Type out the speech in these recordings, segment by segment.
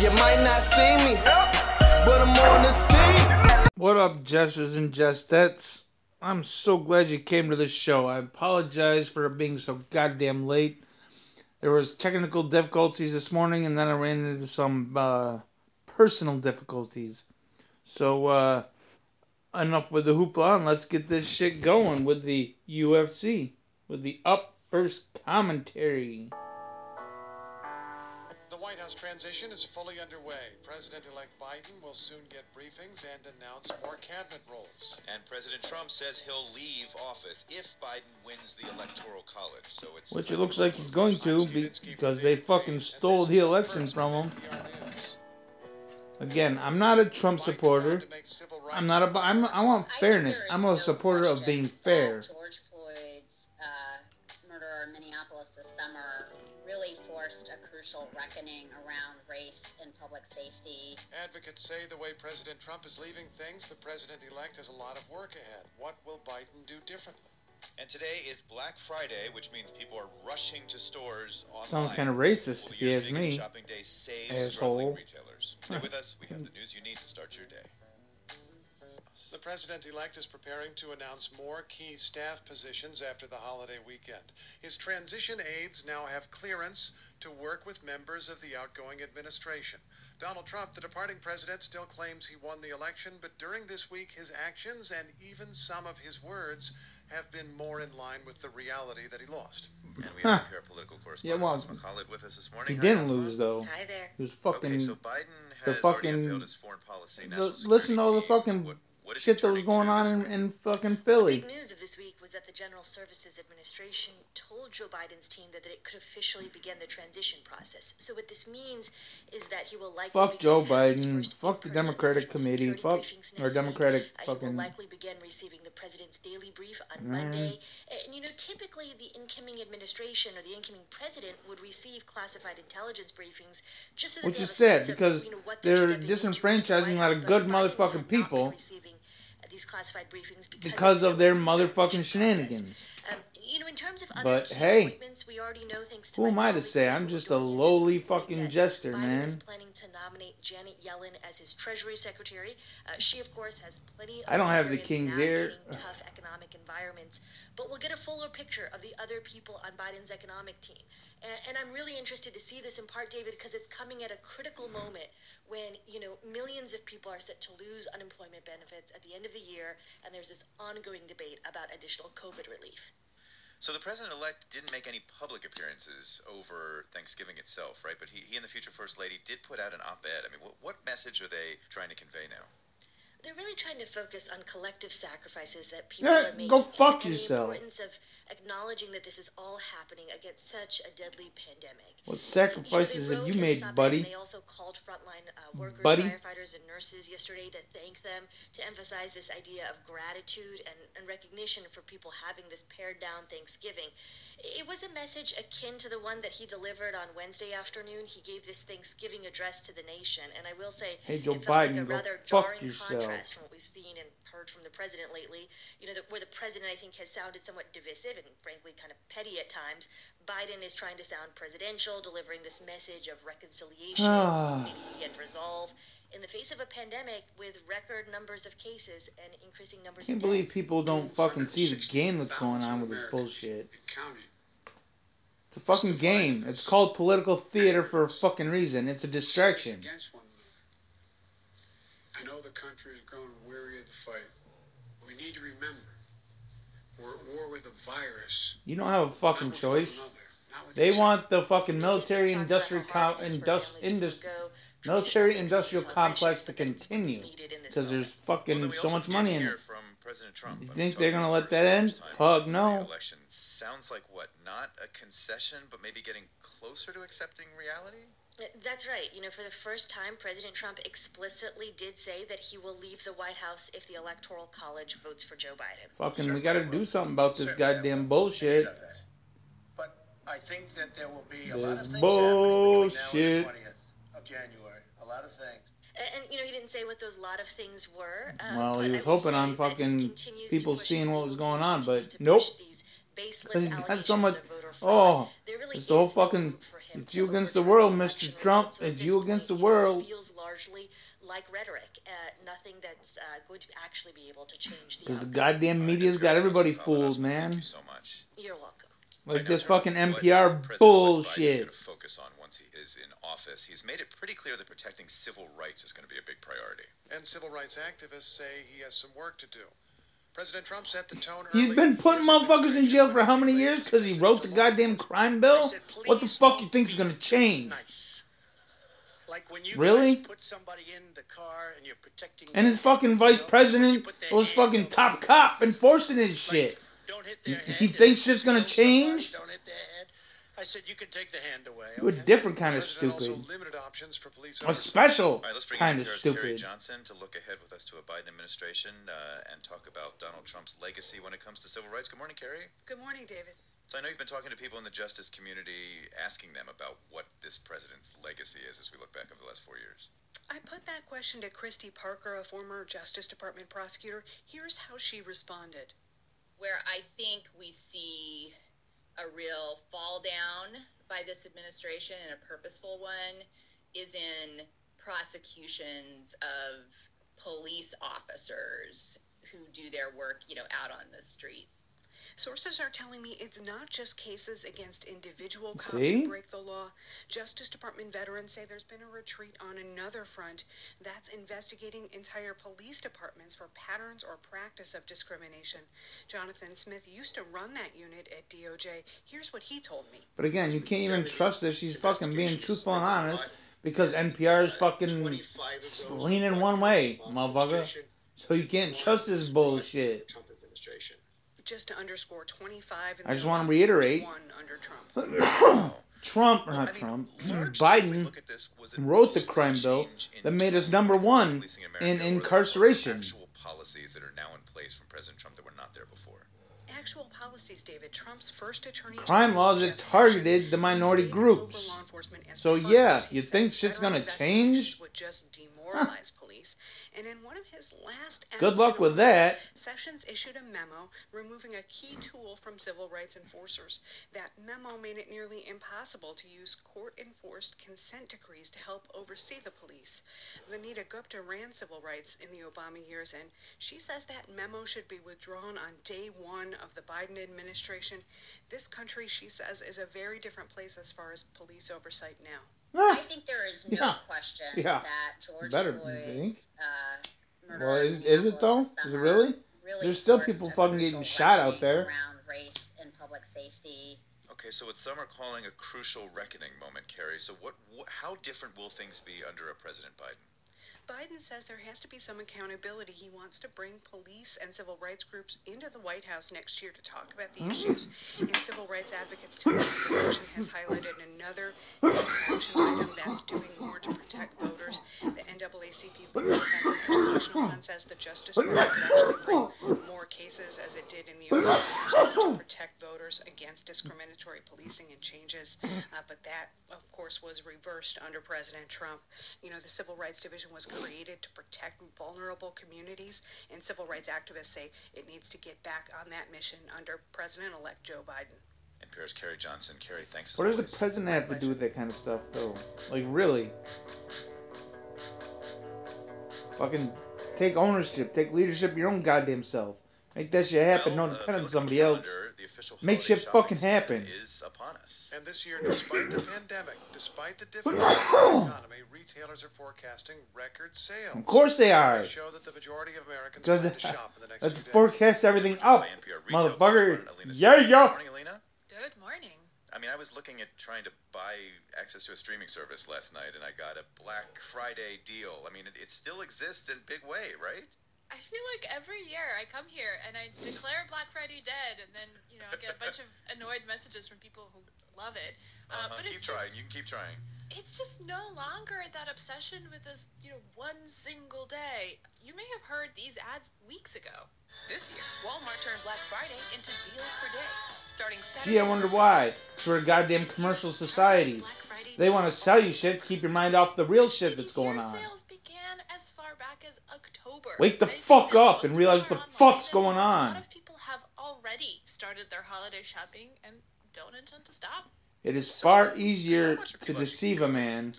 You might not see me, but I'm on the scene. What up, jesters and jestettes? I'm so glad you came to the show. I apologize for being so goddamn late. There was technical difficulties this morning, and then I ran into some uh, personal difficulties. So, uh, enough with the hoopla, and let's get this shit going with the UFC, with the up first commentary. The White House transition is fully underway. President-elect Biden will soon get briefings and announce more cabinet roles. And President Trump says he'll leave office if Biden wins the Electoral College. So it's Which it looks like he's going to be- because they fucking stole the election from him. Again, I'm not a Trump supporter. I'm not a. I'm, I want fairness. I'm a supporter of being fair. Really forced a crucial reckoning around race and public safety. Advocates say the way President Trump is leaving things, the president-elect has a lot of work ahead. What will Biden do differently? And today is Black Friday, which means people are rushing to stores online. Sounds kind of racist Well, if the you year's ask me. Shopping day saves asshole. struggling retailers. Stay with us. We have the news you need to start your day. The president-elect is preparing to announce more key staff positions after the holiday weekend. His transition aides now have clearance to work with members of the outgoing administration. Donald Trump, the departing president, still claims he won the election, but during this week, his actions and even some of his words have been more in line with the reality that he lost. And we have our political correspondent, Yeah, well, Asma Khalid, with us this morning. He Hi, didn't Asma. lose though. Hi there. He was fucking. Okay, so Biden has already fucking- his foreign policy. the- listen to all the security fucking team. What- what is shit that was going on in, week? in fucking The Philly. big news of this week was that the General Services Administration told Joe Biden's team that, that it could officially begin the transition process. So what this means is that he will likely Fuck begin Joe Biden. Fuck the Democratic Committee. Fuck or Democratic week. Uh, he will likely begin receiving the president's daily brief on Mm. Monday. And you know, typically the incoming administration or the incoming president would receive classified intelligence briefings just so that Which they is sad sense of, because you know, they're stepping into as the disenfranchising a lot of good Biden motherfucking had not been people receiving, these classified briefings because, because of their delays in the motherfucking shenanigans. Um, you know, in terms of But, hey, we already know thanks to Who am I to say? I'm just a lowly fucking jester, Biden is man. planning to nominate Janet Yellen as his Treasury Secretary. Uh, she, of course, has plenty of I don't have the king's ear. tough economic environments, but we'll get a fuller picture of the other people on Biden's economic team. And, and I'm really interested to see this in part, David, because it's coming at a critical moment when you know millions of people are set to lose unemployment benefits at the end of the year, and there's this ongoing debate about additional COVID relief. So the president-elect didn't make any public appearances over Thanksgiving itself, right? But he, he and the future first lady did put out an op-ed. I mean, what, what message are they trying to convey now? They're really trying to focus on collective sacrifices that people Yeah, are making. go fuck and, yourself. The importance of acknowledging that this is all happening against such a deadly pandemic. What sacrifices have you made, buddy? They also called frontline uh, workers, Buddy? firefighters, and nurses yesterday to thank them, to emphasize this idea of gratitude and, and recognition for people having this pared down Thanksgiving. It was a message akin to the one that he delivered on Wednesday afternoon. He gave this Thanksgiving address to the nation, and I will say Hey, Joe it felt Biden, like a go rather fuck jarring yourself. Contrast from what we've seen and heard from the president lately. You know, the, where the president, I think, has sounded somewhat divisive and frankly kind of petty at times. Biden is trying to sound presidential, delivering this message of reconciliation, Ah. unity, and resolve in the face of a pandemic with record numbers of cases and increasing numbers I can't of believe deaths. people don't fucking see the game that's going on with this bullshit. It's a fucking game. It's called political theater for a fucking reason. It's a distraction. Against. I know the country has grown weary of the fight. We need to remember we're at war with a virus. You don't have a fucking choice. another, They want the fucking military industrial com- it is for indus- families to indus- forgo military traditional industrial complex to that that's what's continue needed in this because there's fucking Well, so much money in it. From President Trump. You think they're gonna let that end? time Fuck no. Election sounds like what? Not a concession, but maybe getting closer to accepting reality. Uh, That's right. You know, for the first time, President Trump explicitly did say that he will leave the White House if the Electoral College votes for Joe Biden. Fucking, we gotta do something about this Certainly, goddamn bullshit. I. But I think that there will be a This lot of things happening between bullshit. now and the 20th of January. A lot of things. A- And, you know, he didn't say what those lot of things were. Uh, Well, he was hoping on fucking people seeing what was going on, but to nope. these baseless Because he had so allegations much, of voter voter fraud. Oh, really it's the whole is no fucking- room for him it's you against the world, Mr. Trump. So It's you against the world. It feels largely like rhetoric, uh, nothing that's uh, going to actually be able to change the because the goddamn All right, media's that's got everybody That's phenomenal. fooled, Thank man. you so much. You're welcome. Like this in terms of fucking what NPR President-elect Biden is bullshit. going to focus on once he is in office. He's made it pretty clear that protecting civil rights is going to be a big priority. And civil rights activists say he has some work to do. President Trump set the tone He's been putting motherfuckers in jail for how many years? Because he wrote the goddamn crime bill? What the fuck you think's gonna change? Nice. Like when you Really? put somebody in the car and you're protecting And his fucking vice president was fucking top cop enforcing his shit. Don't hit their He- thinks shit's gonna change? Don't hit their head. I said you could take the hand away. You a different kind of stupid. also limited options for police A special All right, let's bring kind in of NPR's Carrie. Johnson to look ahead with us to a Biden administration uh, and talk about Donald Trump's legacy when it comes to civil rights. Good morning, Carrie. Good morning, David. So I know you've been talking to people in the justice community, asking them about what this president's legacy is as we look back over the last four years. I put that question to Christy Parker, a former Justice Department prosecutor. Here's how she responded. where I think we see a real fall down by this administration and a purposeful one is in prosecutions of police officers who do their work, you know, out on the streets. Sources are telling me it's not just cases against individual cops See? who break the law. Justice Department veterans say there's been a retreat on another front that's investigating entire police departments for patterns or practice of discrimination. Jonathan Smith used to run that unit at DOJ. Here's what he told me. But again, you can't even trust that she's fucking being truthful and honest because NPR is fucking leaning one way, motherfucker. So you can't trust this bullshit. Trump administration. Just to underscore 25 in I just wanna reiterate- one under Trump. Trump, or Well, not I mean, Trump, largely, when we Biden look at this, was it wrote the crime bill that made us number when it comes to one policing in America, or were there incarceration. Actual policies that are now in place from President Trump that were not there before. Actual policies, David. Trump's first attorney Crime laws that targeted the minority groups. law enforcement as So, yeah, you think shit's gonna change? Would just demoralize police. And in one of his last Good luck with that. Sessions issued a memo removing a key tool from civil rights enforcers. That memo made it nearly impossible to use court enforced consent decrees to help oversee the police. Vanita Gupta ran civil rights in the Obama years, and she says that memo should be withdrawn on day one of the Biden administration. This country, she says, is a very different place as far as police oversight now. I think there is no Yeah. question Yeah. that George Better, Floyd's you uh, murder Well, is, is it though? Is it really? really There's still people fucking getting shot out there. around race and public safety. Okay, so what some are calling a crucial reckoning moment, Carrie. So what, wh- how different will things be under a President Biden? Biden says there has to be some accountability. He wants to bring police and civil rights groups into the White House next year to talk about the hmm. issues. And civil rights advocates tell us the election has highlighted another action item that's doing Justice Department actually bring more cases as it did in the Obama years to protect voters against discriminatory policing and changes. Uh, but that, of course, was reversed under President Trump. You know, the Civil Rights Division was created to protect vulnerable communities, and civil rights activists say it needs to get back on that mission under President elect Joe Biden. NPR's Carrie Johnson. Carrie, thanks. What does the president have to do with that kind of stuff, though? Like, really? Fucking take ownership, take leadership of your own goddamn self. Make that shit happen, Well, don't uh, depend on if you look at somebody the else. the official Make shit fucking happen. Is upon us. And this year, despite the pandemic, despite the difficulties in the economy, retailers are forecasting record sales. Of course they are. Surveys show that the majority of Americans Because plan to shop in the next let's forecast everything up, By NPR retail motherfucker. correspondent Alina Yeah, Singh. yeah. Morning, Alina. Good morning. I mean, I was looking at trying to buy access to a streaming service last night, and I got a Black Friday deal. I mean, it, it still exists in big way, right? I feel like every year I come here and I declare Black Friday dead, and then you know I get a bunch of annoyed messages from people who love it. Uh, Uh-huh. but keep trying. You can keep trying. It's just no longer that obsession with this you know one single day. You may have heard these ads weeks ago. This year, Walmart turned Black Friday into deals for days. Starting Saturday. Gee, I wonder why. It's for a goddamn commercial society. They want to sell you shit to keep your mind off the real shit that's going on. Sales began as far back as October. Wake the fuck up and realize what the fuck's going A on. lot of people have already started their holiday shopping, and don't intend to stop. It is far easier to deceive a man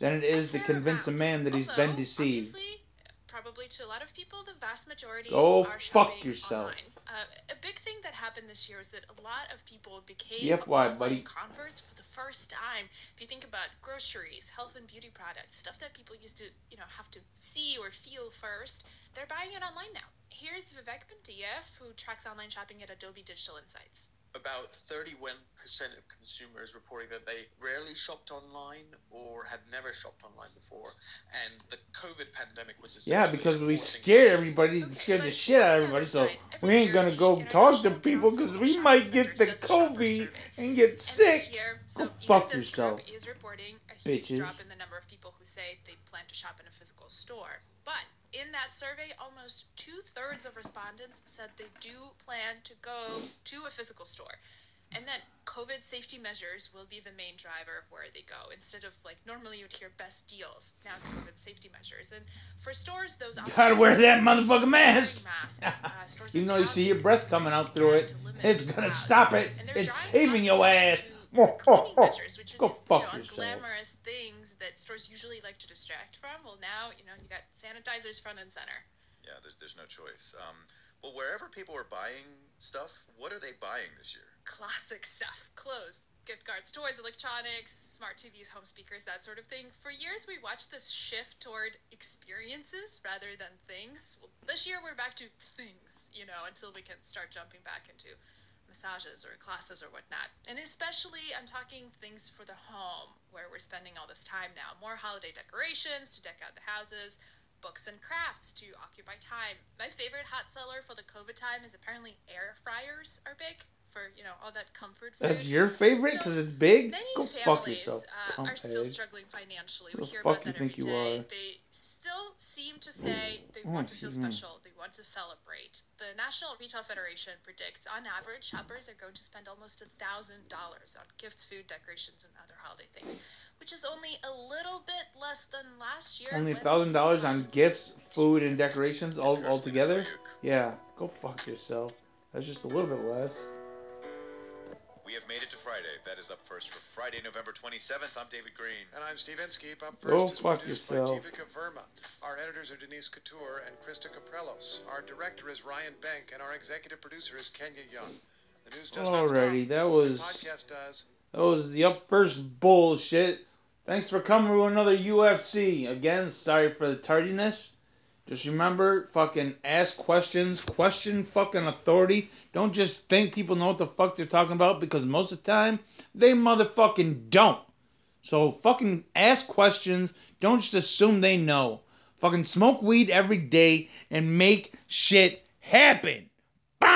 than it is to convince a man that he's Although, been deceived. Probably to a lot of people, the vast majority Go are fuck yourself. Uh, a big thing that happened this year is that a lot of people became GFY, buddy. converts for the first time. If you think about groceries, health and beauty products, stuff that people used to, you know, have to see or feel first, they're buying it online now. Here's Vivek Pandya, who tracks online shopping at Adobe Digital Insights. About 31% of consumers reporting that they rarely shopped online or had never shopped online before. And the COVID pandemic was a Yeah, because we scared everybody, Okay, scared the shit out of everybody, so we ain't gonna go talk to people because we might get the does a shopper COVID and get sick. year, so even fuck yourself, group is reporting a huge bitches. drop in the number of people who say they plan to shop in a physical store. But in that survey, almost two thirds of respondents said they do plan to go to a physical store. And that COVID safety measures will be the main driver of where they go. Instead of like normally you'd hear best deals, now it's COVID safety measures. And for stores, those Gotta wear that motherfucking mask. Masks, uh, Even though you see your breath coming out through it, it's gonna stop it. It's saving your ass. Attention cleaning measures, which are Go these, fuck you know, yourself. unglamorous things that stores usually like to distract from. Well, now you know you got sanitizers front and center. Yeah, there's, there's no choice. Um, well, wherever people are buying stuff, what are they buying this year? Classic stuff: clothes, gift cards, toys, electronics, smart TVs, home speakers, that sort of thing. For years, we watched this shift toward experiences rather than things. Well, this year, we're back to things, you know, until we can start jumping back into massages or classes or whatnot. And especially, I'm talking things for the home, where we're spending all this time now. More holiday decorations to deck out the houses, books and crafts to occupy time. My favorite hot seller for the COVID time is apparently air fryers are big for, you know, all that comfort food. That's your favorite So, because it's big. Many Go families fuck yourself, uh, are still struggling financially. Who We hear about that think every you day. are? They still seem to say they want to feel mm-hmm. special. They want to celebrate. The National Retail Federation predicts, on average, shoppers are going to spend almost a thousand dollars on gifts, food, decorations, and other holiday things, which is only a little bit less than last year. Only a thousand dollars on gifts, food, and decorations all all together. Yeah, go fuck yourself. That's just a little bit less. We have made it to Friday. That is up first for Friday, November 27th. I'm David Greene. And I'm Steve Inskeep. Up first Go is fuck produced yourself. by Jivika Verma. Our editors are Denise Couture and Krista Kapralos. Our director is Ryan Benk, and our executive producer is Kenya Young. The news does not stop. Alrighty, that The was podcast does. that was the up first bullshit. Thanks for coming to another UFC. Again, sorry for the tardiness. Just remember, fucking ask questions, question fucking authority. Don't just think people know what the fuck they're talking about because most of the time they motherfucking don't. So fucking ask questions. Don't just assume they know. Fucking smoke weed every day and make shit happen. Bow!